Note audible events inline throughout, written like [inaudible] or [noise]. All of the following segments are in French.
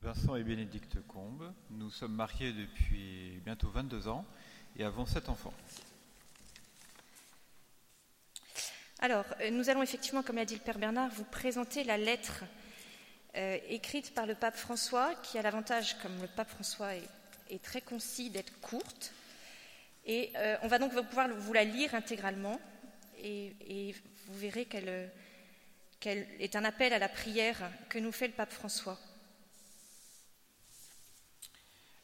Vincent et Bénédicte Combe, nous sommes mariés depuis bientôt 22 ans et avons sept enfants. Alors, euh, nous allons effectivement, comme l'a dit le Père Bernard, vous présenter la lettre euh, écrite par le pape François, qui a l'avantage, comme le pape François est, très concis, d'être courte. Et euh, on va donc pouvoir vous la lire intégralement, et, vous verrez qu'elle est un appel à la prière que nous fait le pape François.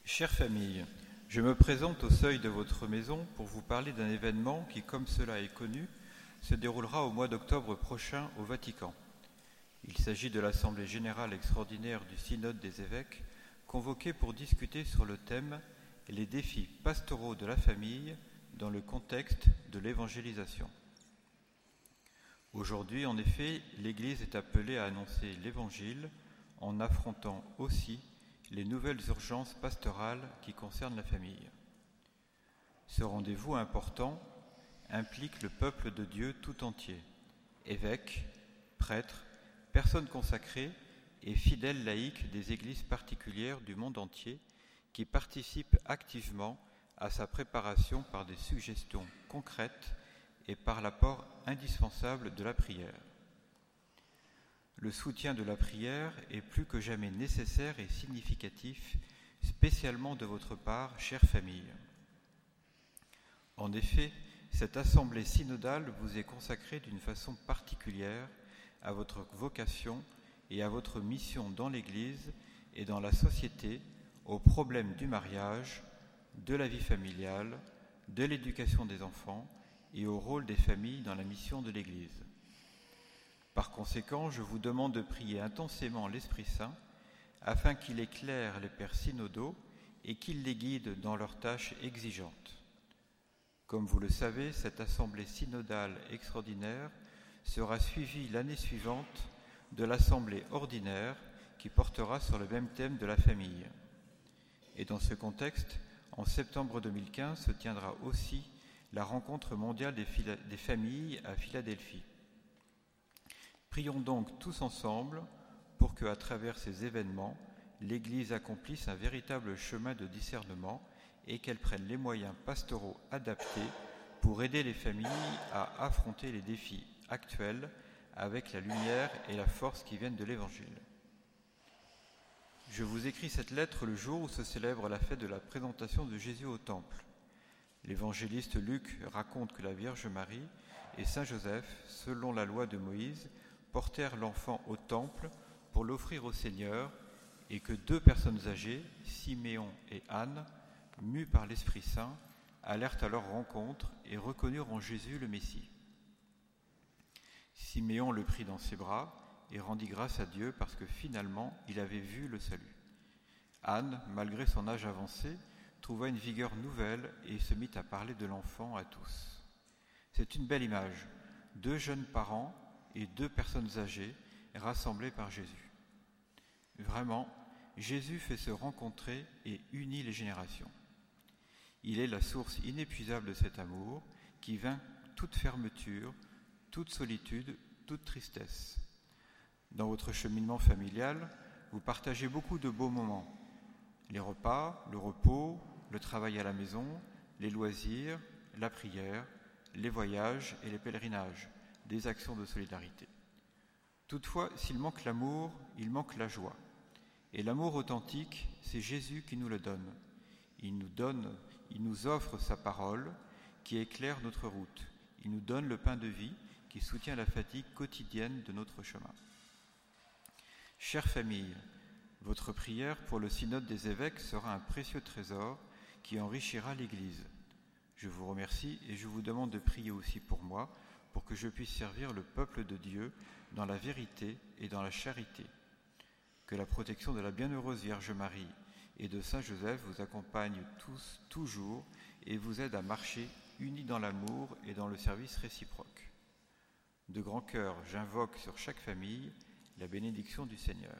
Chère famille, je me présente au seuil de votre maison pour vous parler d'un événement qui, comme cela est connu, se déroulera au mois d'octobre prochain au Vatican. Il s'agit de l'Assemblée générale extraordinaire du Synode des évêques, convoquée pour discuter sur le thème Les défis pastoraux de la famille dans le contexte de l'évangélisation. Aujourd'hui, en effet, l'Église est appelée à annoncer l'Évangile en affrontant aussi les nouvelles urgences pastorales qui concernent la famille. Ce rendez-vous important implique le peuple de Dieu tout entier, évêques, prêtres, personnes consacrées et fidèles laïcs des églises particulières du monde entier qui participent activement à sa préparation par des suggestions concrètes et par l'apport indispensable de la prière. Le soutien de la prière est plus que jamais nécessaire et significatif, spécialement de votre part, chère famille. En effet, cette assemblée synodale vous est consacrée d'une façon particulière à votre vocation et à votre mission dans l'Église et dans la société aux problèmes du mariage, de la vie familiale, de l'éducation des enfants et au rôle des familles dans la mission de l'Église. Par conséquent, je vous demande de prier intensément l'Esprit Saint afin qu'il éclaire les pères synodaux et qu'il les guide dans leurs tâches exigeantes. Comme vous le savez, cette assemblée synodale extraordinaire sera suivie l'année suivante de l'assemblée ordinaire qui portera sur le même thème de la famille. Et dans ce contexte, en septembre 2015 se tiendra aussi la rencontre mondiale des, des familles à Philadelphie. Prions donc tous ensemble pour que, à travers ces événements, l'Église accomplisse un véritable chemin de discernement et qu'elle prenne les moyens pastoraux adaptés pour aider les familles à affronter les défis actuels avec la lumière et la force qui viennent de l'Évangile. Je vous écris cette lettre le jour où se célèbre la fête de la présentation de Jésus au Temple. L'évangéliste Luc raconte que la Vierge Marie et Saint Joseph, selon la loi de Moïse, portèrent l'enfant au Temple pour l'offrir au Seigneur et que deux personnes âgées, Siméon et Anne, mus par l'Esprit Saint, allèrent à leur rencontre et reconnurent en Jésus le Messie. Siméon le prit dans ses bras et rendit grâce à Dieu parce que finalement il avait vu le salut. Anne, malgré son âge avancé, trouva une vigueur nouvelle et se mit à parler de l'enfant à tous. C'est une belle image. Deux jeunes parents et deux personnes âgées rassemblées par Jésus. Vraiment, Jésus fait se rencontrer et unit les générations. Il est la source inépuisable de cet amour qui vainc toute fermeture, toute solitude, toute tristesse. Dans votre cheminement familial, vous partagez beaucoup de beaux moments. Les repas, le repos, le travail à la maison, les loisirs, la prière, les voyages et les pèlerinages, des actions de solidarité. Toutefois, s'il manque l'amour, il manque la joie. Et l'amour authentique, c'est Jésus qui nous le donne. Il nous donne, il nous offre sa parole qui éclaire notre route. Il nous donne le pain de vie qui soutient la fatigue quotidienne de notre chemin. Chère famille, votre prière pour le synode des évêques sera un précieux trésor qui enrichira l'Église. Je vous remercie et je vous demande de prier aussi pour moi, pour que je puisse servir le peuple de Dieu dans la vérité et dans la charité. Que la protection de la bienheureuse Vierge Marie et de Saint Joseph vous accompagne tous, toujours, et vous aide à marcher unis dans l'amour et dans le service réciproque. De grand cœur, j'invoque sur chaque famille la bénédiction du Seigneur.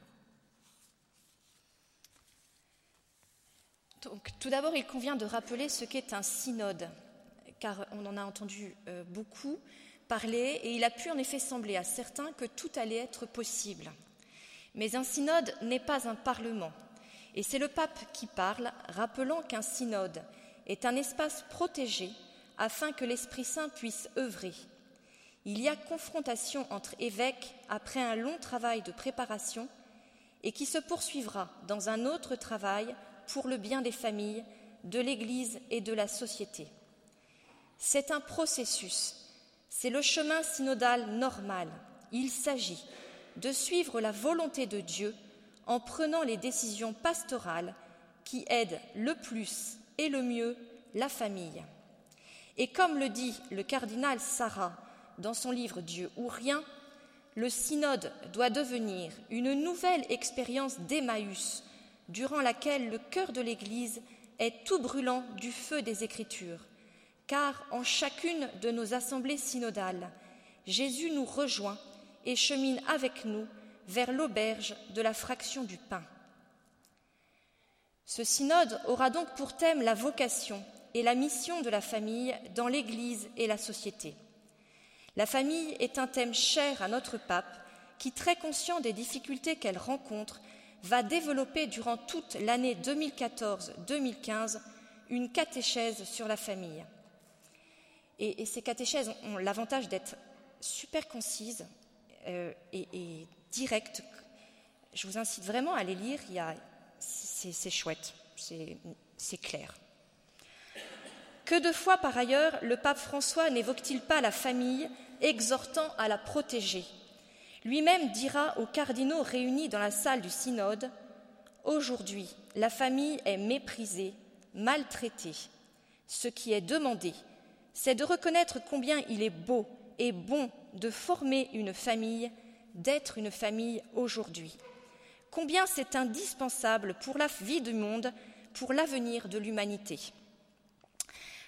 Donc, tout d'abord, il convient de rappeler ce qu'est un synode, car on en a entendu euh, beaucoup parler, et il a pu en effet sembler à certains que tout allait être possible. Mais un synode n'est pas un parlement, Et c'est le pape qui parle, rappelant qu'un synode est un espace protégé afin que l'Esprit Saint puisse œuvrer. Il y a confrontation entre évêques après un long travail de préparation et qui se poursuivra dans un autre travail pour le bien des familles, de l'Église et de la société. C'est un processus, c'est le chemin synodal normal. Il s'agit de suivre la volonté de Dieu en prenant les décisions pastorales qui aident le plus et le mieux la famille. Et comme le dit le cardinal Sarah dans son livre Dieu ou rien, le synode doit devenir une nouvelle expérience d'Emmaüs, durant laquelle le cœur de l'Église est tout brûlant du feu des Écritures, car en chacune de nos assemblées synodales, Jésus nous rejoint et chemine avec nous vers l'auberge de la fraction du pain. Ce synode aura donc pour thème la vocation et la mission de la famille dans l'Église et la société. La famille est un thème cher à notre pape qui, très conscient des difficultés qu'elle rencontre, va développer durant toute l'année 2014-2015 une catéchèse sur la famille. Et, ces catéchèses ont l'avantage d'être super concises euh, et, directes. Je vous incite vraiment à les lire, c'est chouette, c'est clair. Que de fois par ailleurs le pape François n'évoque-t-il pas la famille, exhortant à la protéger? Lui-même dira aux cardinaux réunis dans la salle du synode Aujourd'hui, la famille est méprisée, maltraitée. Ce qui est demandé, c'est de reconnaître combien il est beau et bon de former une famille, d'être une famille aujourd'hui. Combien c'est indispensable pour la vie du monde, pour l'avenir de l'humanité.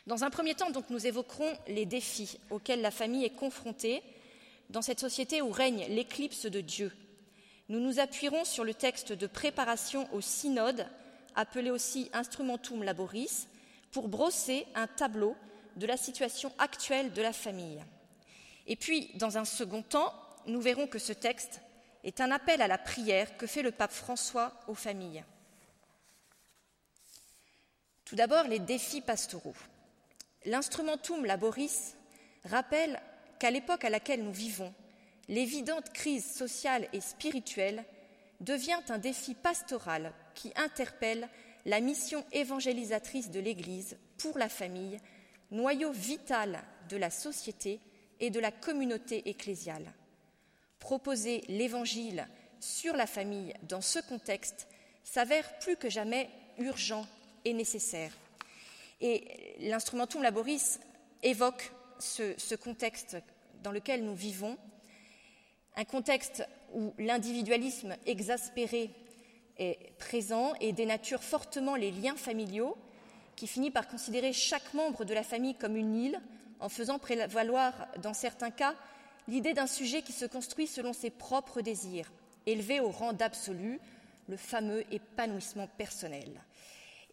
Dans un premier temps, nous évoquerons les défis auxquels la famille est confrontée dans cette société où règne l'éclipse de Dieu. Nous nous appuierons sur le texte de préparation au synode, appelé aussi Instrumentum Laboris, pour brosser un tableau de la situation actuelle de la famille. Et puis, dans un second temps, nous verrons que ce texte est un appel à la prière que fait le pape François aux familles. Tout d'abord, les défis pastoraux. L'instrumentum laboris rappelle qu'à l'époque à laquelle nous vivons, l'évidente crise sociale et spirituelle devient un défi pastoral qui interpelle la mission évangélisatrice de l'Église pour la famille, noyau vital de la société et de la communauté ecclésiale. Proposer l'Évangile sur la famille dans ce contexte s'avère plus que jamais urgent et nécessaire. Et l'instrumentum laboris évoque ce, contexte dans lequel nous vivons, un contexte où l'individualisme exaspéré est présent et dénature fortement les liens familiaux, qui finit par considérer chaque membre de la famille comme une île, en faisant prévaloir, dans certains cas, l'idée d'un sujet qui se construit selon ses propres désirs, élevé au rang d'absolu, le fameux épanouissement personnel.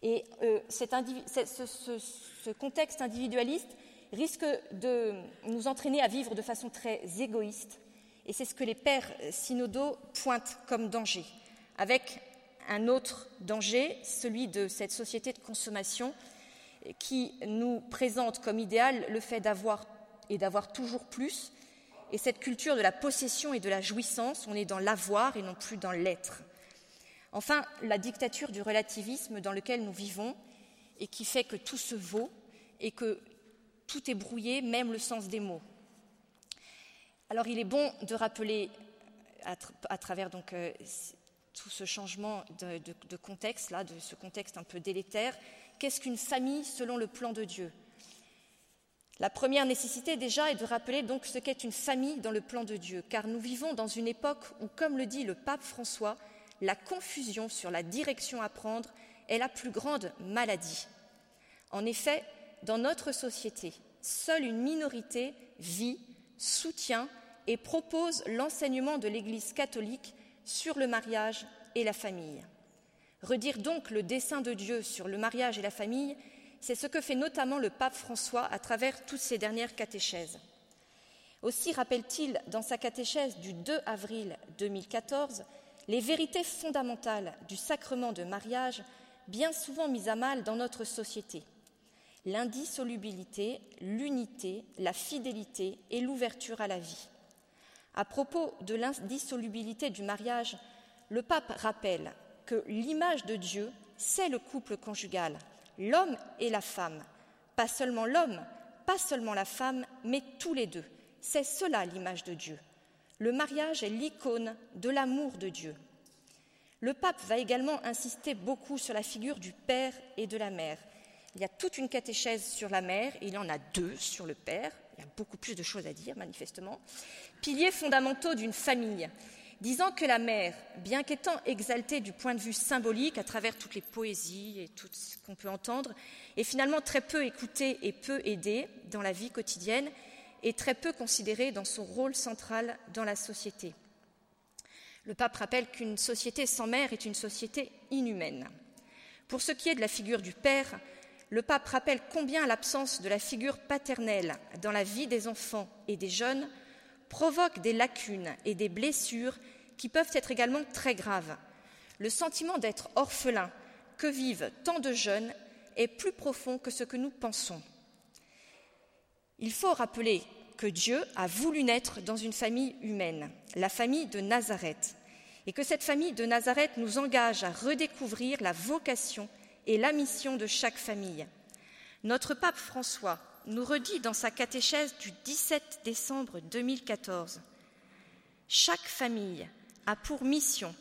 Et euh, ce, contexte individualiste risque de nous entraîner à vivre de façon très égoïste. Et c'est ce que les pères synodaux pointent comme danger, avec un autre danger, celui de cette société de consommation qui nous présente comme idéal le fait d'avoir et d'avoir toujours plus, et cette culture de la possession et de la jouissance, on est dans l'avoir et non plus dans l'être. Enfin, la dictature du relativisme dans lequel nous vivons et qui fait que tout se vaut et que tout est brouillé, même le sens des mots. Alors il est bon de rappeler, à, travers donc, euh, tout ce changement de, contexte, là, de ce contexte un peu délétère, qu'est-ce qu'une famille selon le plan de Dieu? La première nécessité déjà est de rappeler donc ce qu'est une famille dans le plan de Dieu, car nous vivons dans une époque où, comme le dit le pape François, la confusion sur la direction à prendre est la plus grande maladie. En effet, dans notre société, seule une minorité vit, soutient et propose l'enseignement de l'Église catholique sur le mariage et la famille. Redire donc le dessein de Dieu sur le mariage et la famille, c'est ce que fait notamment le pape François à travers toutes ses dernières catéchèses. Aussi rappelle-t-il dans sa catéchèse du 2 avril 2014 les vérités fondamentales du sacrement de mariage bien souvent mises à mal dans notre société. L'indissolubilité, l'unité, la fidélité et l'ouverture à la vie. À propos de l'indissolubilité du mariage, le pape rappelle que l'image de Dieu, c'est le couple conjugal, l'homme et la femme. Pas seulement l'homme, pas seulement la femme, mais tous les deux. C'est cela l'image de Dieu. Le mariage est l'icône de l'amour de Dieu. Le pape va également insister beaucoup sur la figure du père et de la mère. Il y a toute une catéchèse sur la mère, il y en a deux sur le père, il y a beaucoup plus de choses à dire manifestement. Piliers fondamentaux d'une famille disant que la mère, bien qu'étant exaltée du point de vue symbolique à travers toutes les poésies et tout ce qu'on peut entendre, est finalement très peu écoutée et peu aidée dans la vie quotidienne et très peu considérée dans son rôle central dans la société. Le pape rappelle qu'une société sans mère est une société inhumaine. Pour ce qui est de la figure du père, le pape rappelle combien l'absence de la figure paternelle dans la vie des enfants et des jeunes provoque des lacunes et des blessures qui peuvent être également très graves. Le sentiment d'être orphelin que vivent tant de jeunes est plus profond que ce que nous pensons. Il faut rappeler que Dieu a voulu naître dans une famille humaine, la famille de Nazareth, et que cette famille de Nazareth nous engage à redécouvrir la vocation et la mission de chaque famille. Notre pape François nous redit dans sa catéchèse du 17 décembre 2014 Chaque famille a pour mission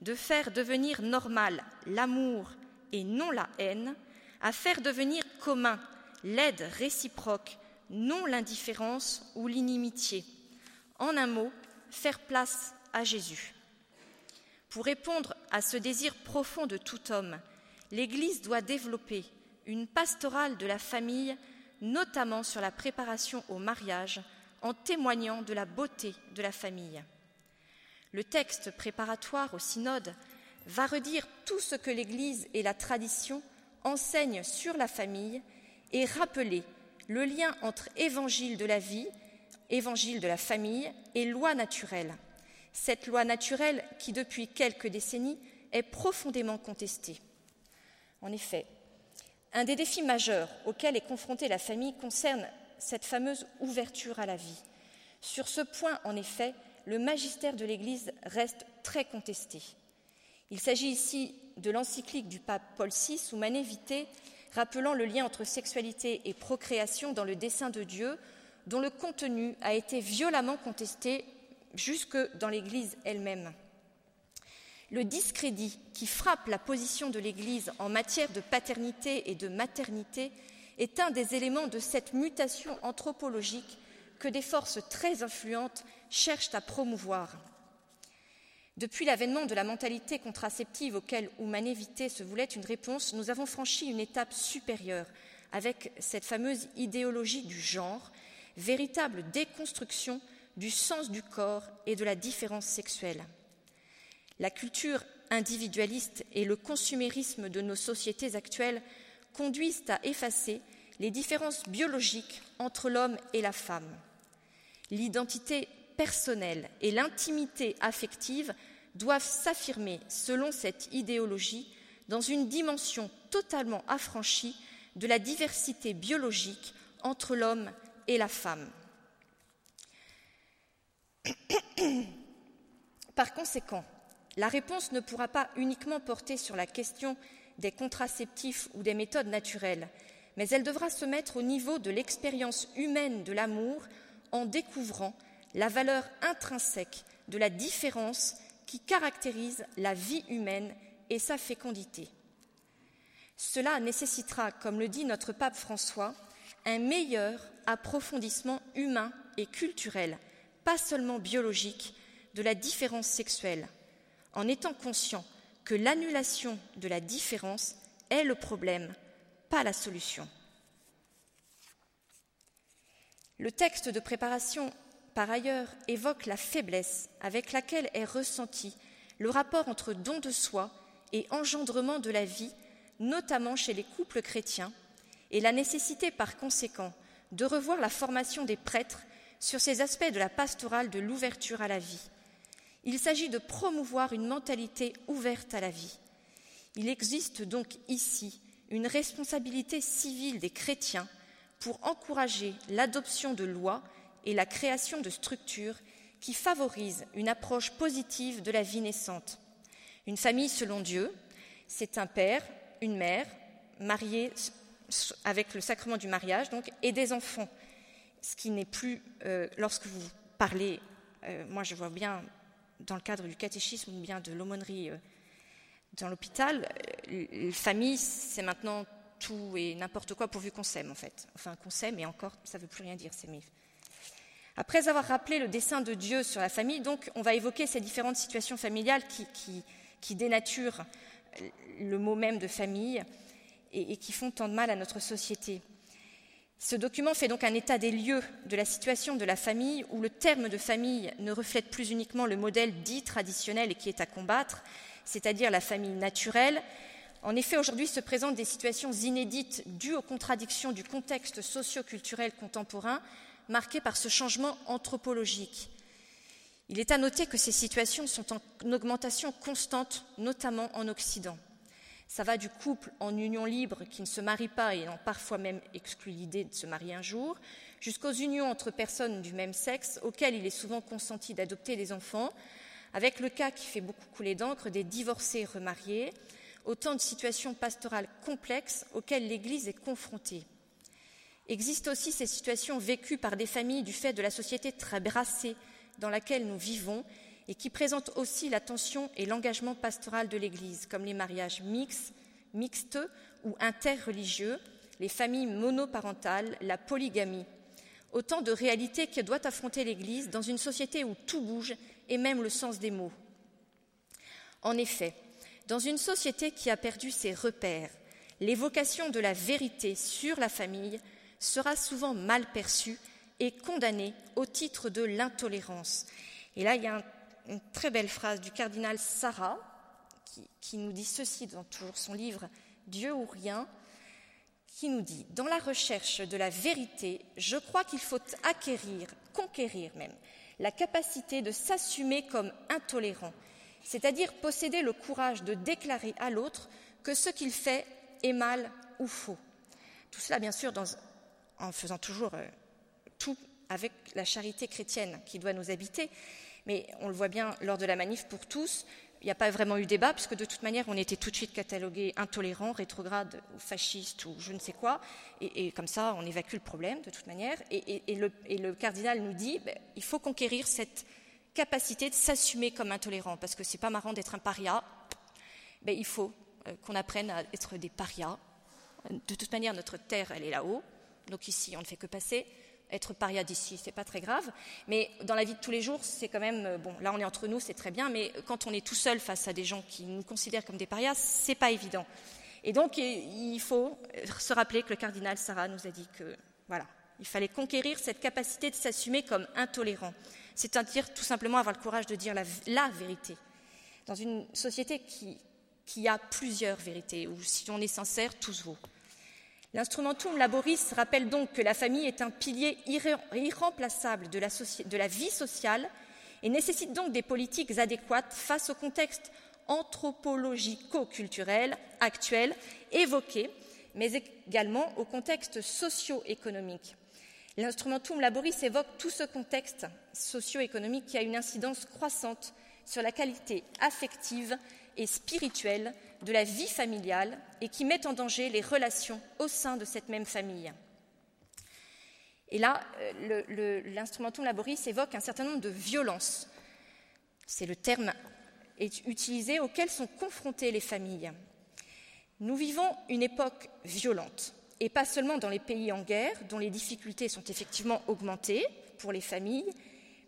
de faire devenir normal l'amour et non la haine, à faire devenir commun l'aide réciproque, non l'indifférence ou l'inimitié. En un mot, faire place à Jésus. Pour répondre à ce désir profond de tout homme, l'Église doit développer une pastorale de la famille notamment sur la préparation au mariage, en témoignant de la beauté de la famille. Le texte préparatoire au synode va redire tout ce que l'Église et la tradition enseignent sur la famille et rappeler le lien entre évangile de la vie, évangile de la famille et loi naturelle. Cette loi naturelle qui, depuis quelques décennies, est profondément contestée. En effet, un des défis majeurs auxquels est confrontée la famille concerne cette fameuse ouverture à la vie. Sur ce point, en effet, le magistère de l'Église reste très contesté. Il s'agit ici de l'encyclique du pape Paul VI, Mané Vitae, rappelant le lien entre sexualité et procréation dans le dessein de Dieu, dont le contenu a été violemment contesté jusque dans l'Église elle-même le discrédit qui frappe la position de l'Église en matière de paternité et de maternité est un des éléments de cette mutation anthropologique que des forces très influentes cherchent à promouvoir. Depuis l'avènement de la mentalité contraceptive auquel Humanévité se voulait une réponse, nous avons franchi une étape supérieure avec cette fameuse idéologie du genre, véritable déconstruction du sens du corps et de la différence sexuelle. La culture individualiste et le consumérisme de nos sociétés actuelles conduisent à effacer les différences biologiques entre l'homme et la femme. L'identité personnelle et l'intimité affective doivent s'affirmer, selon cette idéologie, dans une dimension totalement affranchie de la diversité biologique entre l'homme et la femme. [coughs] Par conséquent, la réponse ne pourra pas uniquement porter sur la question des contraceptifs ou des méthodes naturelles, mais elle devra se mettre au niveau de l'expérience humaine de l'amour en découvrant la valeur intrinsèque de la différence qui caractérise la vie humaine et sa fécondité. Cela nécessitera, comme le dit notre pape François, un meilleur approfondissement humain et culturel, pas seulement biologique, de la différence sexuelle en étant conscient que l'annulation de la différence est le problème, pas la solution. Le texte de préparation, par ailleurs, évoque la faiblesse avec laquelle est ressenti le rapport entre don de soi et engendrement de la vie, notamment chez les couples chrétiens, et la nécessité par conséquent de revoir la formation des prêtres sur ces aspects de la pastorale de l'ouverture à la vie Il s'agit de promouvoir une mentalité ouverte à la vie. Il existe donc ici une responsabilité civile des chrétiens pour encourager l'adoption de lois et la création de structures qui favorisent une approche positive de la vie naissante. Une famille selon Dieu, c'est un père, une mère, mariés avec le sacrement du mariage, donc, et des enfants. Ce qui n'est plus, euh, lorsque vous parlez, euh, moi je vois bien dans le cadre du catéchisme ou bien de l'aumônerie euh, dans l'hôpital, les famille, c'est maintenant tout et n'importe quoi pourvu qu'on s'aime, en fait. Enfin, qu'on s'aime, et encore, ça ne veut plus rien dire, s'aimer. Après avoir rappelé le dessein de Dieu sur la famille, donc, on va évoquer ces différentes situations familiales qui, dénaturent le mot même de famille et qui font tant de mal à notre société. Ce document fait donc un état des lieux de la situation de la famille où le terme de famille ne reflète plus uniquement le modèle dit traditionnel et qui est à combattre, c'est-à-dire la famille naturelle, en effet, aujourd'hui se présentent des situations inédites dues aux contradictions du contexte socio-culturel contemporain marqué par ce changement anthropologique. Il est à noter que ces situations sont en augmentation constante, notamment en Occident. Ça va du couple en union libre qui ne se marie pas et en parfois même exclut l'idée de se marier un jour, jusqu'aux unions entre personnes du même sexe auxquelles il est souvent consenti d'adopter des enfants, avec le cas qui fait beaucoup couler d'encre des divorcés remariés, autant de situations pastorales complexes auxquelles l'Église est confrontée. Existent aussi ces situations vécues par des familles du fait de la société très brassée dans laquelle nous vivons et qui présentent aussi l'attention et l'engagement pastoral de l'Église, comme les mariages mixtes, mixtes ou interreligieux, les familles monoparentales, la polygamie. Autant de réalités que doit affronter l'Église dans une société où tout bouge et même le sens des mots. En effet, dans une société qui a perdu ses repères, l'évocation de la vérité sur la famille sera souvent mal perçue et condamnée au titre de l'intolérance. Et là, il y a une très belle phrase du cardinal Sarah qui, nous dit ceci dans toujours son livre Dieu ou rien, qui nous dit Dans la recherche de la vérité, je crois qu'il faut acquérir, conquérir même, la capacité de s'assumer comme intolérant c'est-à-dire posséder le courage de déclarer à l'autre que ce qu'il fait est mal ou faux. Tout cela, bien sûr, en faisant toujours euh, tout avec la charité chrétienne qui doit nous habiter, mais on le voit bien lors de la manif pour tous, il n'y a pas vraiment eu débat, puisque de toute manière, on était tout de suite catalogués intolérants, rétrogrades, ou fascistes, ou je ne sais quoi, et, comme ça, on évacue le problème de toute manière. Et, le, cardinal nous dit, ben, il faut conquérir cette capacité de s'assumer comme intolérant, parce que c'est pas marrant d'être un paria. mais il faut euh, qu'on apprenne à être des parias. De toute manière, notre terre, elle est là-haut, donc ici, on ne fait que passer. Être paria d'ici, c'est pas très grave, mais dans la vie de tous les jours, c'est quand même euh, bon. Là, on est entre nous, c'est très bien, mais quand on est tout seul face à des gens qui nous considèrent comme des parias, c'est pas évident. Et donc, il faut se rappeler que le cardinal Sarah nous a dit que voilà, il fallait conquérir cette capacité de s'assumer comme intolérant c'est-à-dire tout simplement avoir le courage de dire la, vérité. Dans une société qui, qui, a plusieurs vérités, où si on est sincère, tout se vaut. L'instrumentum laboris rappelle donc que la famille est un pilier irremplaçable de la, de la vie sociale et nécessite donc des politiques adéquates face au contexte anthropologico-culturel actuel évoqué, mais également au contexte socio-économique. L'instrumentum laboris évoque tout ce contexte socio-économique qui a une incidence croissante sur la qualité affective et spirituelle de la vie familiale et qui met en danger les relations au sein de cette même famille. Et là, euh, l'instrumentum laboris évoque un certain nombre de violences. C'est le terme utilisé auquel sont confrontées les familles. Nous vivons une époque violente et pas seulement dans les pays en guerre, dont les difficultés sont effectivement augmentées pour les familles,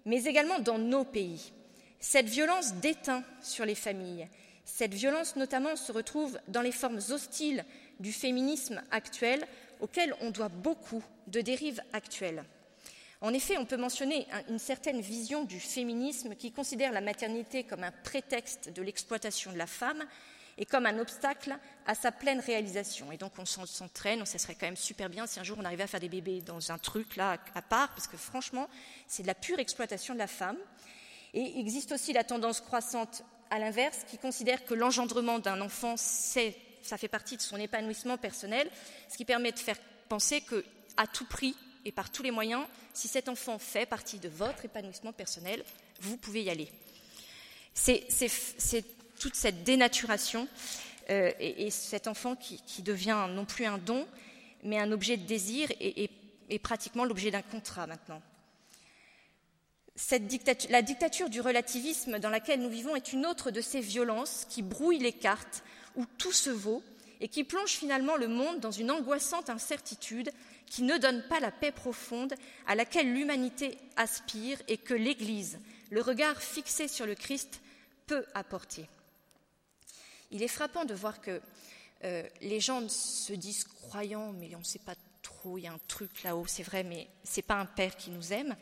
mais également dans nos pays. Cette violence déteint sur les familles. Cette violence notamment se retrouve dans les formes hostiles du féminisme actuel, auquel on doit beaucoup de dérives actuelles. En effet, on peut mentionner une certaine vision du féminisme qui considère la maternité comme un prétexte de l'exploitation de la femme et comme un obstacle à sa pleine réalisation. Et donc on s'entraîne, ça serait quand même super bien si un jour on arrivait à faire des bébés dans un truc là à part, parce que franchement, c'est de la pure exploitation de la femme. Et il existe aussi la tendance croissante à l'inverse qui considère que l'engendrement d'un enfant, ça fait partie de son épanouissement personnel, ce qui permet de faire penser que, à tout prix et par tous les moyens, si cet enfant fait partie de votre épanouissement personnel, vous pouvez y aller. C'est toute cette dénaturation euh, et, cet enfant qui, devient non plus un don, mais un objet de désir et, pratiquement l'objet d'un contrat maintenant. La dictature du relativisme dans laquelle nous vivons est une autre de ces violences qui brouillent les cartes, où tout se vaut et qui plonge finalement le monde dans une angoissante incertitude qui ne donne pas la paix profonde à laquelle l'humanité aspire et que l'Église, le regard fixé sur le Christ, peut apporter. Il est frappant de voir que euh, les gens se disent croyants, mais on ne sait pas trop, il y a un truc là-haut, c'est vrai, mais ce n'est pas un père qui nous aime.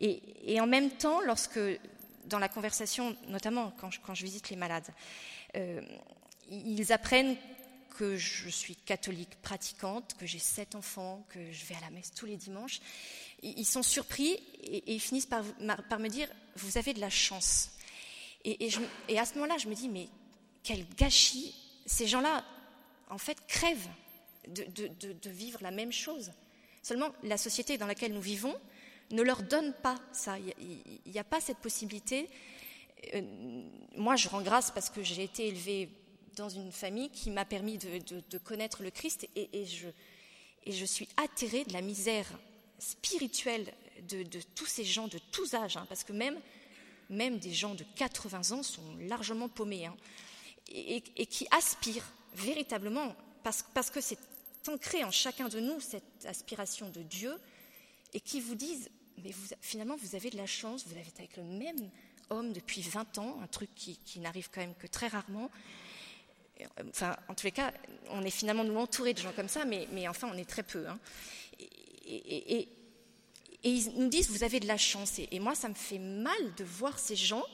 Et, en même temps, lorsque, dans la conversation, notamment quand je, visite les malades, euh, ils apprennent que je suis catholique pratiquante, que j'ai sept enfants, que je vais à la messe tous les dimanches. Ils sont surpris et, ils finissent par, me dire Vous avez de la chance. Et, à ce moment-là, je me dis Mais quel gâchis Ces gens-là, en fait, crèvent de, vivre la même chose. Seulement, la société dans laquelle nous vivons ne leur donne pas ça. Il n'y a, pas cette possibilité. Euh, moi, je rends grâce parce que j'ai été élevée dans une famille qui m'a permis de, connaître le Christ et, je, suis atterrée de la misère spirituelle de, tous ces gens de tous âges, hein, parce que même, des gens de 80 ans sont largement paumés, hein, et, qui aspirent véritablement, parce que c'est ancré en chacun de nous cette aspiration de Dieu, et qui vous disent, mais finalement vous avez de la chance, vous avez été avec le même homme depuis 20 ans, un truc qui, n'arrive quand même que très rarement, enfin, en tous les cas, on est finalement nous entourés de gens comme ça, mais, enfin, on est très peu. Hein. Et, ils nous disent, vous avez de la chance. Et, moi, ça me fait mal de voir ces gens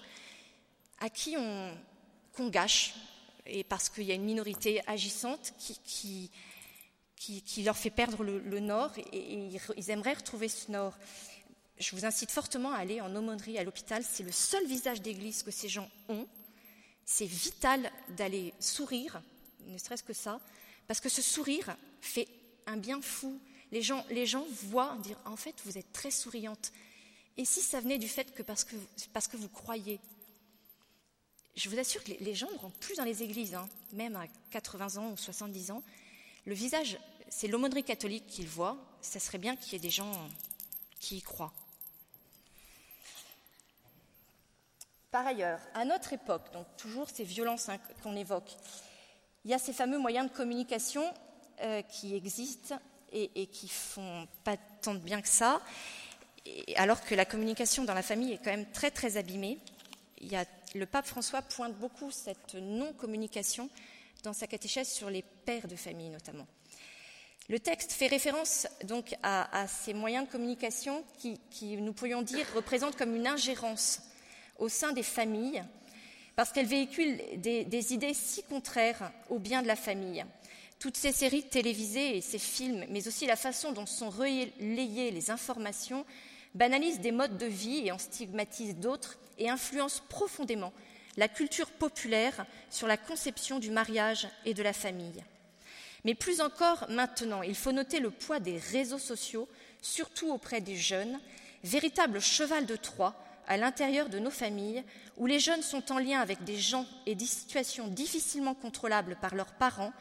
à qui on gâche, et parce qu'il y a une minorité agissante qui, qui, leur fait perdre le, nord, et, ils aimeraient retrouver ce nord. Je vous incite fortement à aller en aumônerie à l'hôpital. C'est le seul visage d'église que ces gens ont c'est vital d'aller sourire, ne serait-ce que ça, parce que ce sourire fait un bien fou. Les gens, les gens voient dire en fait vous êtes très souriante. Et si ça venait du fait que parce que, parce que vous croyez, je vous assure que les, gens ne rentrent plus dans les églises, hein, même à 80 ans ou 70 ans. Le visage, c'est l'aumônerie catholique qu'ils voient. Ça serait bien qu'il y ait des gens qui y croient. Par ailleurs, à notre époque, donc toujours ces violences qu'on évoque, il y a ces fameux moyens de communication euh, qui existent et, qui font pas tant de bien que ça, alors que la communication dans la famille est quand même très très abîmée. Le pape François pointe beaucoup cette non-communication dans sa catéchèse sur les pères de famille notamment. Le texte fait référence donc à, ces moyens de communication qui, qui, nous pourrions dire, représentent comme une ingérence au sein des familles, parce qu'elles véhiculent des, idées si contraires au bien de la famille. Toutes ces séries télévisées et ces films, mais aussi la façon dont sont relayées les informations, banalisent des modes de vie et en stigmatisent d'autres et influencent profondément la culture populaire sur la conception du mariage et de la famille. Mais plus encore maintenant, il faut noter le poids des réseaux sociaux, surtout auprès des jeunes, véritable cheval de Troie à l'intérieur de nos familles, où les jeunes sont en lien avec des gens et des situations difficilement contrôlables par leurs parents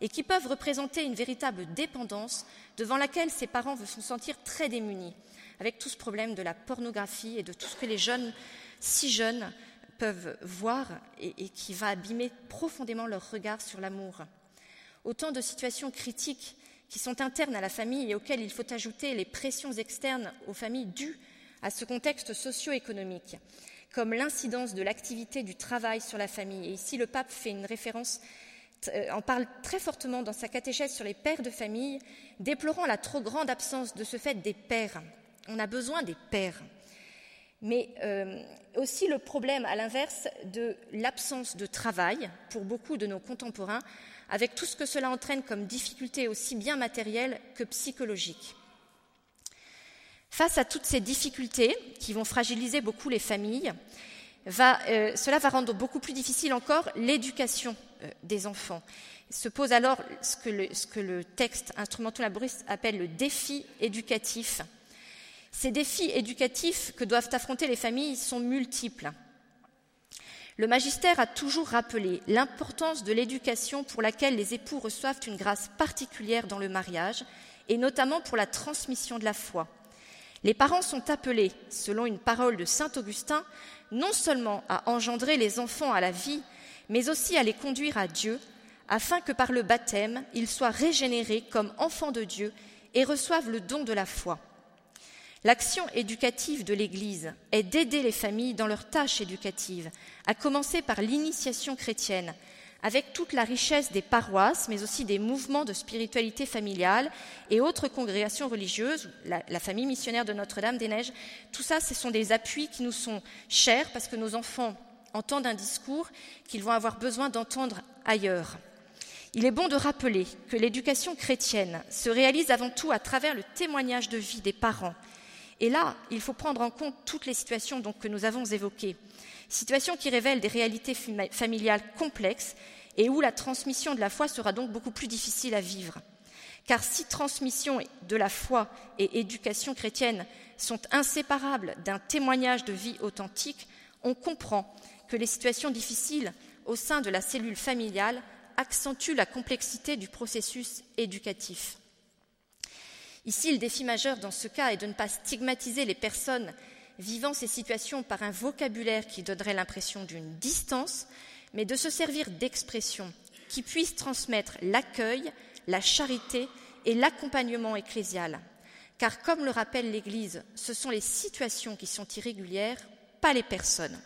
et qui peuvent représenter une véritable dépendance devant laquelle ces parents se sentir très démunis, avec tout ce problème de la pornographie et de tout ce que les jeunes, si jeunes, peuvent voir et qui va abîmer profondément leur regard sur l'amour. Autant de situations critiques qui sont internes à la famille et auxquelles il faut ajouter les pressions externes aux familles dues à ce contexte socio-économique, comme l'incidence de l'activité du travail sur la famille. Et ici, le pape fait une référence, euh, en parle très fortement dans sa catéchèse sur les pères de famille, déplorant la trop grande absence de ce fait des pères. On a besoin des pères. Mais euh, aussi le problème, à l'inverse, de l'absence de travail pour beaucoup de nos contemporains, avec tout ce que cela entraîne comme difficulté aussi bien matérielle que psychologique. Face à toutes ces difficultés qui vont fragiliser beaucoup les familles, euh, cela va rendre beaucoup plus difficile encore l'éducation euh, des enfants. Se pose alors ce que le, ce que le texte instrumental laboriste appelle le défi éducatif. Ces défis éducatifs que doivent affronter les familles sont multiples. Le magistère a toujours rappelé l'importance de l'éducation pour laquelle les époux reçoivent une grâce particulière dans le mariage, et notamment pour la transmission de la foi. Les parents sont appelés, selon une parole de Saint Augustin, non seulement à engendrer les enfants à la vie, mais aussi à les conduire à Dieu, afin que par le baptême, ils soient régénérés comme enfants de Dieu et reçoivent le don de la foi. L'action éducative de l'Église est d'aider les familles dans leurs tâches éducatives, à commencer par l'initiation chrétienne, avec toute la richesse des paroisses, mais aussi des mouvements de spiritualité familiale et autres congrégations religieuses, la, famille missionnaire de Notre-Dame-des-Neiges. Tout ça, ce sont des appuis qui nous sont chers parce que nos enfants entendent un discours qu'ils vont avoir besoin d'entendre ailleurs. Il est bon de rappeler que l'éducation chrétienne se réalise avant tout à travers le témoignage de vie des parents. Et là, il faut prendre en compte toutes les situations que nous avons évoquées situation qui révèle des réalités familiales complexes et où la transmission de la foi sera donc beaucoup plus difficile à vivre. Car si transmission de la foi et éducation chrétienne sont inséparables d'un témoignage de vie authentique, on comprend que les situations difficiles au sein de la cellule familiale accentuent la complexité du processus éducatif. Ici, le défi majeur dans ce cas est de ne pas stigmatiser les personnes vivant ces situations par un vocabulaire qui donnerait l'impression d'une distance, mais de se servir d'expressions qui puissent transmettre l'accueil, la charité et l'accompagnement ecclésial. Car comme le rappelle l'Église, ce sont les situations qui sont irrégulières, pas les personnes.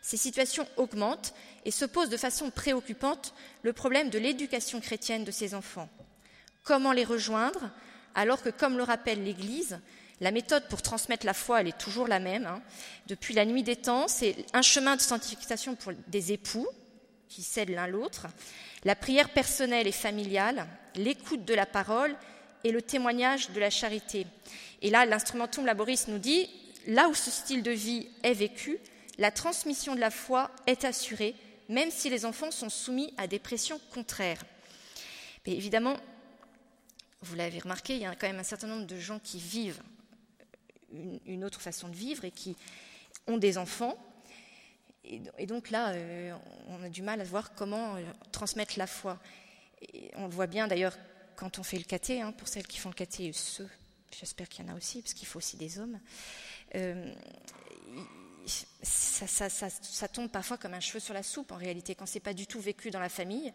Ces situations augmentent et se posent de façon préoccupante le problème de l'éducation chrétienne de ces enfants. Comment les rejoindre? Alors que, comme le rappelle l'Église, la méthode pour transmettre la foi, elle est toujours la même. Hein. Depuis la nuit des temps, c'est un chemin de sanctification pour des époux qui cèdent l'un l'autre, la prière personnelle et familiale, l'écoute de la parole et le témoignage de la charité. Et là, l'instrumentum laboris nous dit, là où ce style de vie est vécu, la transmission de la foi est assurée, même si les enfants sont soumis à des pressions contraires. Mais évidemment, vous l'avez remarqué, il y a quand même un certain nombre de gens qui vivent une, autre façon de vivre et qui ont des enfants. Et, donc là, euh, on a du mal à voir comment euh, transmettre la foi. On le voit bien d'ailleurs quand on fait le caté, hein, pour celles qui font le caté, ceux, j'espère qu'il y en a aussi, parce qu'il faut aussi des hommes. Euh, ça, ça, tombe parfois comme un cheveu sur la soupe en réalité, quand c'est pas du tout vécu dans la famille.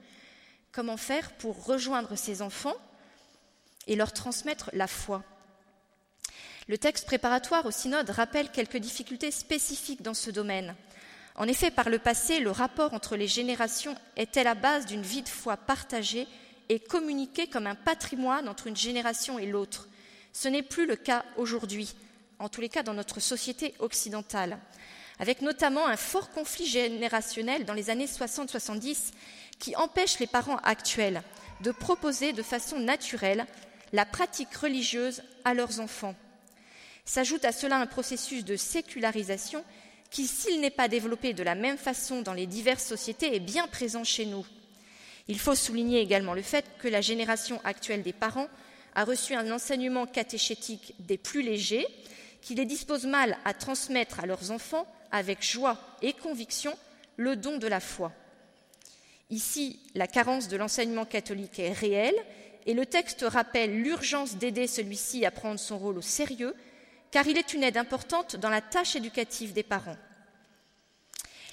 Comment faire pour rejoindre ces enfants et leur transmettre la foi le texte préparatoire au synode rappelle quelques difficultés spécifiques dans ce domaine. En effet, par le passé, le rapport entre les générations était la base d'une vie de foi partagée et communiquée comme un patrimoine entre une génération et l'autre. Ce n'est plus le cas aujourd'hui, en tous les cas dans notre société occidentale, avec notamment un fort conflit générationnel dans les années 60-70 qui empêche les parents actuels de proposer de façon naturelle la pratique religieuse à leurs enfants. S'ajoute à cela un processus de sécularisation qui, s'il n'est pas développé de la même façon dans les diverses sociétés, est bien présent chez nous. Il faut souligner également le fait que la génération actuelle des parents a reçu un enseignement catéchétique des plus légers, qui les dispose mal à transmettre à leurs enfants, avec joie et conviction, le don de la foi. Ici, la carence de l'enseignement catholique est réelle, et le texte rappelle l'urgence d'aider celui-ci à prendre son rôle au sérieux car il est une aide importante dans la tâche éducative des parents.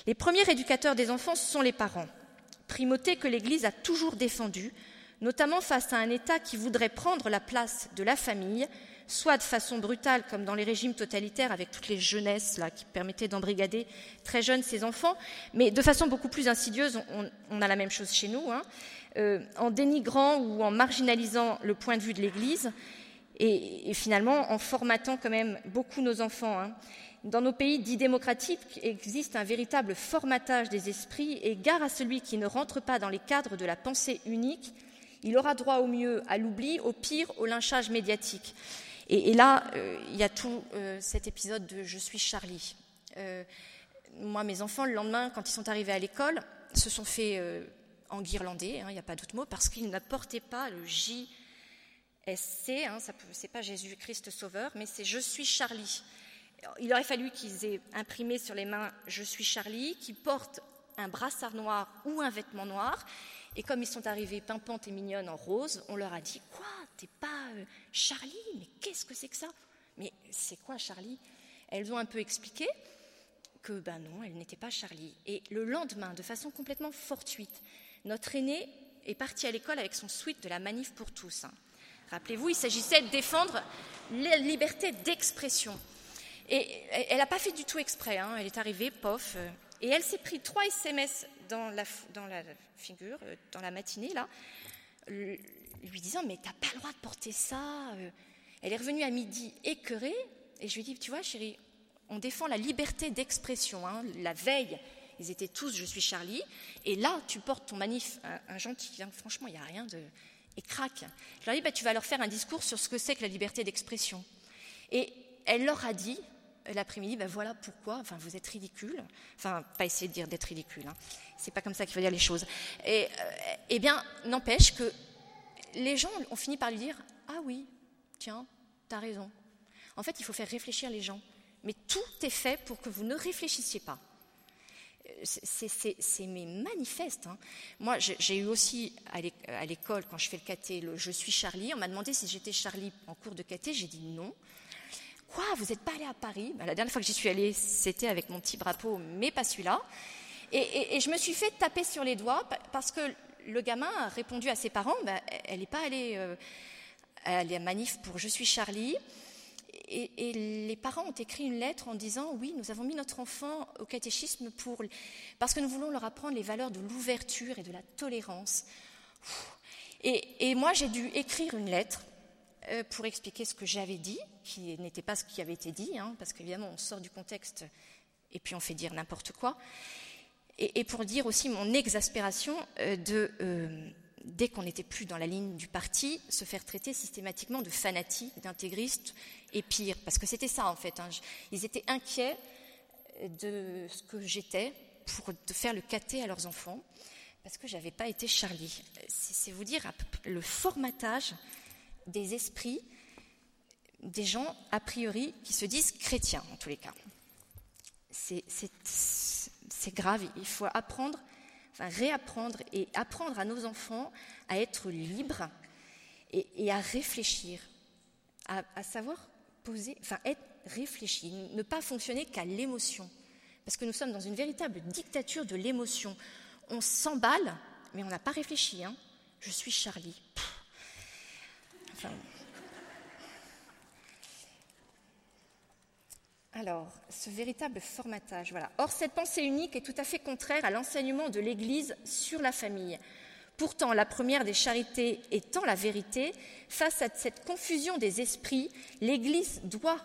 Les premiers éducateurs des enfants sont les parents, primauté que l'Église a toujours défendue, notamment face à un État qui voudrait prendre la place de la famille, soit de façon brutale, comme dans les régimes totalitaires, avec toutes les jeunesses là, qui permettaient d'embrigader très jeunes ces enfants, mais de façon beaucoup plus insidieuse, on, a la même chose chez nous, hein, euh, en dénigrant ou en marginalisant le point de vue de l'Église, et, finalement en formatant quand même beaucoup nos enfants. Hein. Dans nos pays dits démocratiques existe un véritable formatage des esprits et gare à celui qui ne rentre pas dans les cadres de la pensée unique, il aura droit au mieux à l'oubli, au pire au lynchage médiatique. Et, là, il y a tout cet épisode de Je suis Charlie. moi, mes enfants, le lendemain, quand ils sont arrivés à l'école, se sont fait en guirlandais, hein, il n'y a pas d'autre mot, parce qu'ils n'apportaient pas le JSC, hein, ce n'est pas Jésus-Christ Sauveur, mais c'est Je suis Charlie. Il aurait fallu qu'ils aient imprimé sur les mains Je suis Charlie, qu'ils portent un brassard noir ou un vêtement noir. Et comme ils sont arrivés pimpantes et mignonnes en rose, on leur a dit Quoi T'es pas euh, Charlie? Mais qu'est-ce que c'est que ça? Mais c'est quoi Charlie? Elles ont un peu expliqué que ben non, elle n'était pas Charlie. Et le lendemain, de façon complètement fortuite, notre aîné est parti à l'école avec son suite de la manif pour tous. Hein. Rappelez-vous, il s'agissait de défendre la liberté d'expression. Et elle n'a pas fait du tout exprès, hein. elle est arrivée, pof, euh, et elle s'est pris trois SMS dans la, figure, euh, dans la matinée, là, lui disant Mais t'as pas le droit de porter ça. Euh. Elle est revenue à midi écœurée, et je lui ai dit Tu vois, chérie, on défend la liberté d'expression. Hein. La veille, ils étaient tous Je suis Charlie. Et là, tu portes ton manif, un, gentil, hein, franchement, il n'y a rien de. Et craque. Je leur ai dit bah, Tu vas leur faire un discours sur ce que c'est que la liberté d'expression. Et elle leur a dit l'après-midi ben voilà pourquoi, enfin, vous êtes ridicule. Enfin, pas essayer de dire d'être ridicule. Hein. C'est pas comme ça qu'il faut dire les choses. Et euh, eh bien, n'empêche que les gens ont fini par lui dire Ah oui, tiens, t'as raison. En fait, il faut faire réfléchir les gens. Mais tout est fait pour que vous ne réfléchissiez pas c'est mes manifestes. Hein. Moi, j'ai eu aussi à l'école, quand je fais le caté, le Je suis Charlie. On m'a demandé si j'étais Charlie en cours de caté. J'ai dit non. Quoi Vous n'êtes pas allé à Paris? Bah, La dernière fois que j'y suis allée, c'était avec mon petit drapeau, mais pas celui-là. Et, je me suis fait taper sur les doigts parce que le gamin a répondu à ses parents bah, elle n'est pas allée euh, à la manif pour Je suis Charlie et, les parents ont écrit une lettre en disant oui, nous avons mis notre enfant au catéchisme pour, parce que nous voulons leur apprendre les valeurs de l'ouverture et de la tolérance. Et, moi, j'ai dû écrire une lettre euh, pour expliquer ce que j'avais dit, qui n'était pas ce qui avait été dit, hein, parce qu'évidemment, on sort du contexte et puis on fait dire n'importe quoi. Et, pour dire aussi mon exaspération euh, de. Euh, dès qu'on n'était plus dans la ligne du parti, se faire traiter systématiquement de fanatique, d'intégriste et pire. Parce que c'était ça en fait. Hein. Ils étaient inquiets de ce que j'étais pour faire le caté à leurs enfants, parce que je n'avais pas été Charlie. C'est vous dire le formatage des esprits des gens, a priori, qui se disent chrétiens, en tous les cas. C'est grave, il faut apprendre réapprendre et apprendre à nos enfants à être libres et, à réfléchir, à, savoir poser, enfin être réfléchi, ne pas fonctionner qu'à l'émotion. Parce que nous sommes dans une véritable dictature de l'émotion. On s'emballe, mais on n'a pas réfléchi. Hein. Je suis Charlie. Enfin, Alors, ce véritable formatage. Or, cette pensée unique est tout à fait contraire à l'enseignement de l'Église sur la famille. Pourtant, la première des charités étant la vérité, face à cette confusion des esprits, l'Église doit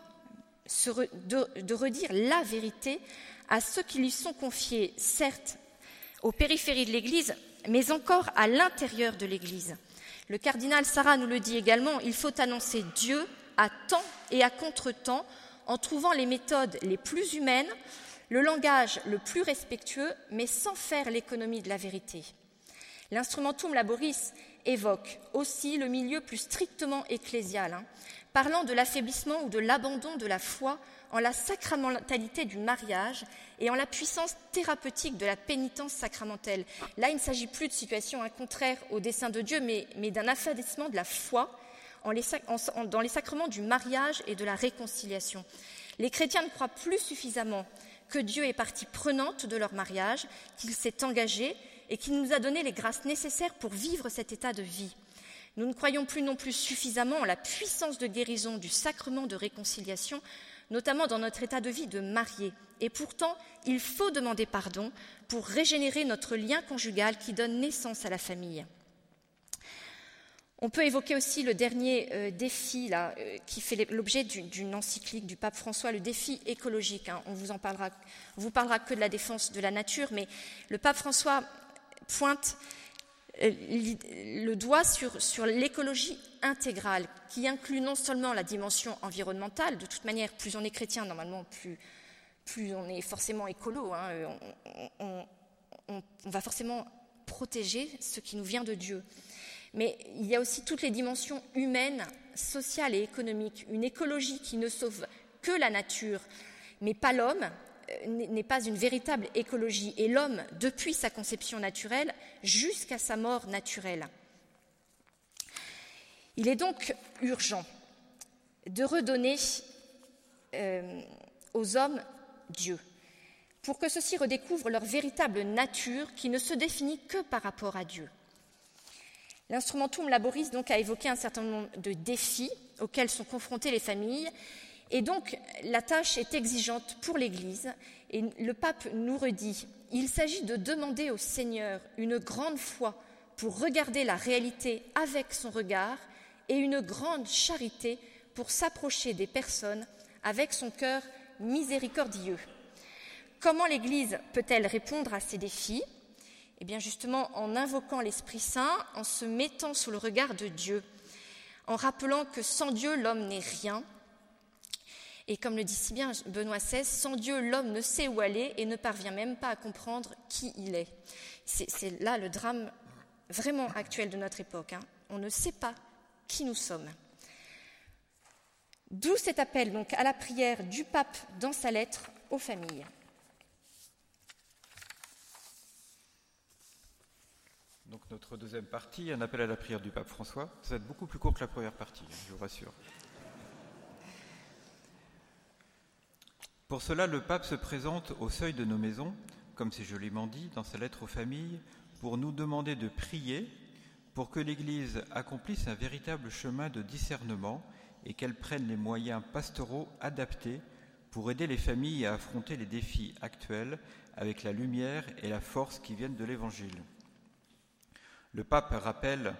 redire la vérité à ceux qui lui sont confiés, certes aux périphéries de l'Église, mais encore à l'intérieur de l'Église. Le cardinal Sarah nous le dit également, il faut annoncer Dieu à temps et à contre-temps en trouvant les méthodes les plus humaines, le langage le plus respectueux, mais sans faire l'économie de la vérité. L'instrumentum laboris évoque aussi le milieu plus strictement ecclésial, hein, parlant de l'affaiblissement ou de l'abandon de la foi en la sacramentalité du mariage et en la puissance thérapeutique de la pénitence sacramentelle. Là, il ne s'agit plus de situation contraire au dessein de Dieu, mais d'un affaiblissement de la foi dans les sacrements du mariage et de la réconciliation. Les chrétiens ne croient plus suffisamment que Dieu est partie prenante de leur mariage, qu'il s'est engagé et qu'il nous a donné les grâces nécessaires pour vivre cet état de vie. Nous ne croyons plus non plus suffisamment en la puissance de guérison du sacrement de réconciliation, notamment dans notre état de vie de marié. Et pourtant, il faut demander pardon pour régénérer notre lien conjugal qui donne naissance à la famille. On peut évoquer aussi le dernier euh, défi euh, qui fait l'objet d'une encyclique du pape François, le défi écologique. Hein. On vous en parlera, vous parlera que de la défense de la nature, mais le pape François pointe le doigt sur, l'écologie intégrale, qui inclut non seulement la dimension environnementale, de toute manière, plus on est chrétien, normalement, plus, on est forcément écolo, hein, on, on, va forcément protéger ce qui nous vient de Dieu. Mais il y a aussi toutes les dimensions humaines, sociales et économiques. Une écologie qui ne sauve que la nature, mais pas l'homme, euh, n'est pas une véritable écologie. Et l'homme, depuis sa conception naturelle jusqu'à sa mort naturelle. Il est donc urgent de redonner euh, aux hommes Dieu pour que ceux-ci redécouvrent leur véritable nature qui ne se définit que par rapport à Dieu. L'instrumentum laboris donc a évoqué un certain nombre de défis auxquels sont confrontées les familles. Et donc la tâche est exigeante pour l'Église. Et le pape nous redit il s'agit de demander au Seigneur une grande foi pour regarder la réalité avec son regard et une grande charité pour s'approcher des personnes avec son cœur miséricordieux. Comment l'Église peut-elle répondre à ces défis? Eh bien justement en invoquant l'Esprit Saint, en se mettant sous le regard de Dieu, en rappelant que sans Dieu l'homme n'est rien. Et comme le dit si bien Benoît XVI, sans Dieu l'homme ne sait où aller et ne parvient même pas à comprendre qui il est. C'est là le drame vraiment actuel de notre époque. Hein. On ne sait pas qui nous sommes. D'où cet appel donc à la prière du pape dans sa lettre aux familles. Donc notre deuxième partie, un appel à la prière du pape François. Ça va être beaucoup plus court que la première partie, hein, je vous rassure. Pour cela, le pape se présente au seuil de nos maisons, comme c'est joliment dit dans sa lettre aux familles, pour nous demander de prier pour que l'Église accomplisse un véritable chemin de discernement et qu'elle prenne les moyens pastoraux adaptés pour aider les familles à affronter les défis actuels avec la lumière et la force qui viennent de l'Évangile. Le pape rappelle,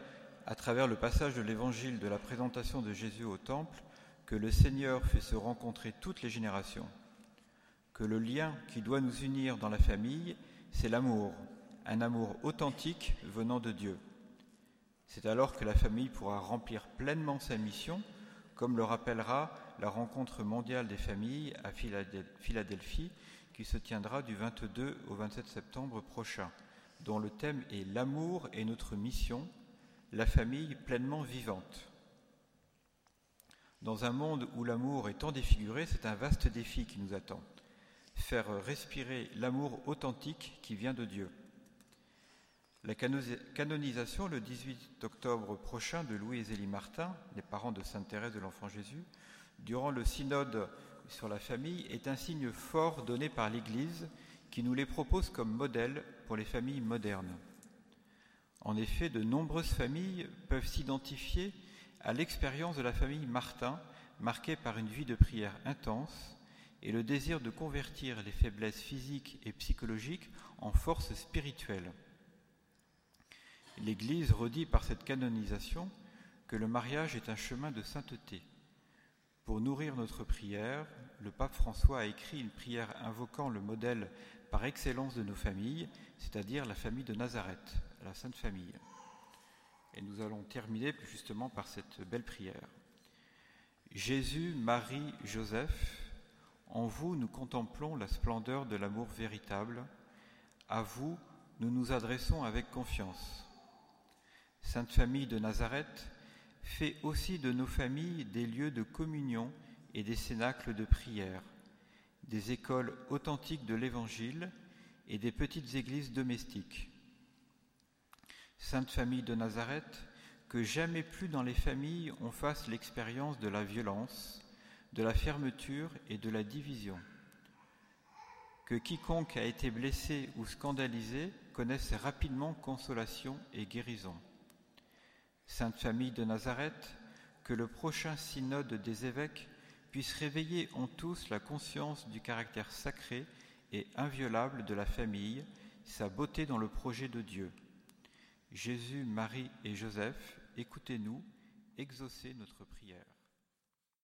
à travers le passage de l'évangile de la présentation de Jésus au Temple, que le Seigneur fait se rencontrer toutes les générations, que le lien qui doit nous unir dans la famille, c'est l'amour, un amour authentique venant de Dieu. C'est alors que la famille pourra remplir pleinement sa mission, comme le rappellera la rencontre mondiale des familles à Philadelphie, qui se tiendra du 22 au 27 septembre prochain dont le thème est L'amour et notre mission, la famille pleinement vivante. Dans un monde où l'amour est tant défiguré, c'est un vaste défi qui nous attend. Faire respirer l'amour authentique qui vient de Dieu. La canonisation le 18 octobre prochain de Louis et Zélie Martin, les parents de Sainte Thérèse de l'Enfant Jésus, durant le synode sur la famille, est un signe fort donné par l'Église qui nous les propose comme modèle pour les familles modernes. En effet, de nombreuses familles peuvent s'identifier à l'expérience de la famille Martin, marquée par une vie de prière intense et le désir de convertir les faiblesses physiques et psychologiques en force spirituelle. L'Église redit par cette canonisation que le mariage est un chemin de sainteté. Pour nourrir notre prière, le pape François a écrit une prière invoquant le modèle par excellence de nos familles, c'est-à-dire la famille de Nazareth, la Sainte Famille. Et nous allons terminer justement par cette belle prière. Jésus, Marie, Joseph, en vous nous contemplons la splendeur de l'amour véritable, à vous nous nous adressons avec confiance. Sainte Famille de Nazareth, fais aussi de nos familles des lieux de communion et des cénacles de prière des écoles authentiques de l'Évangile et des petites églises domestiques. Sainte Famille de Nazareth, que jamais plus dans les familles on fasse l'expérience de la violence, de la fermeture et de la division. Que quiconque a été blessé ou scandalisé connaisse rapidement consolation et guérison. Sainte Famille de Nazareth, que le prochain synode des évêques puisse réveiller en tous la conscience du caractère sacré et inviolable de la famille, sa beauté dans le projet de Dieu. Jésus, Marie et Joseph, écoutez-nous, exaucez notre prière.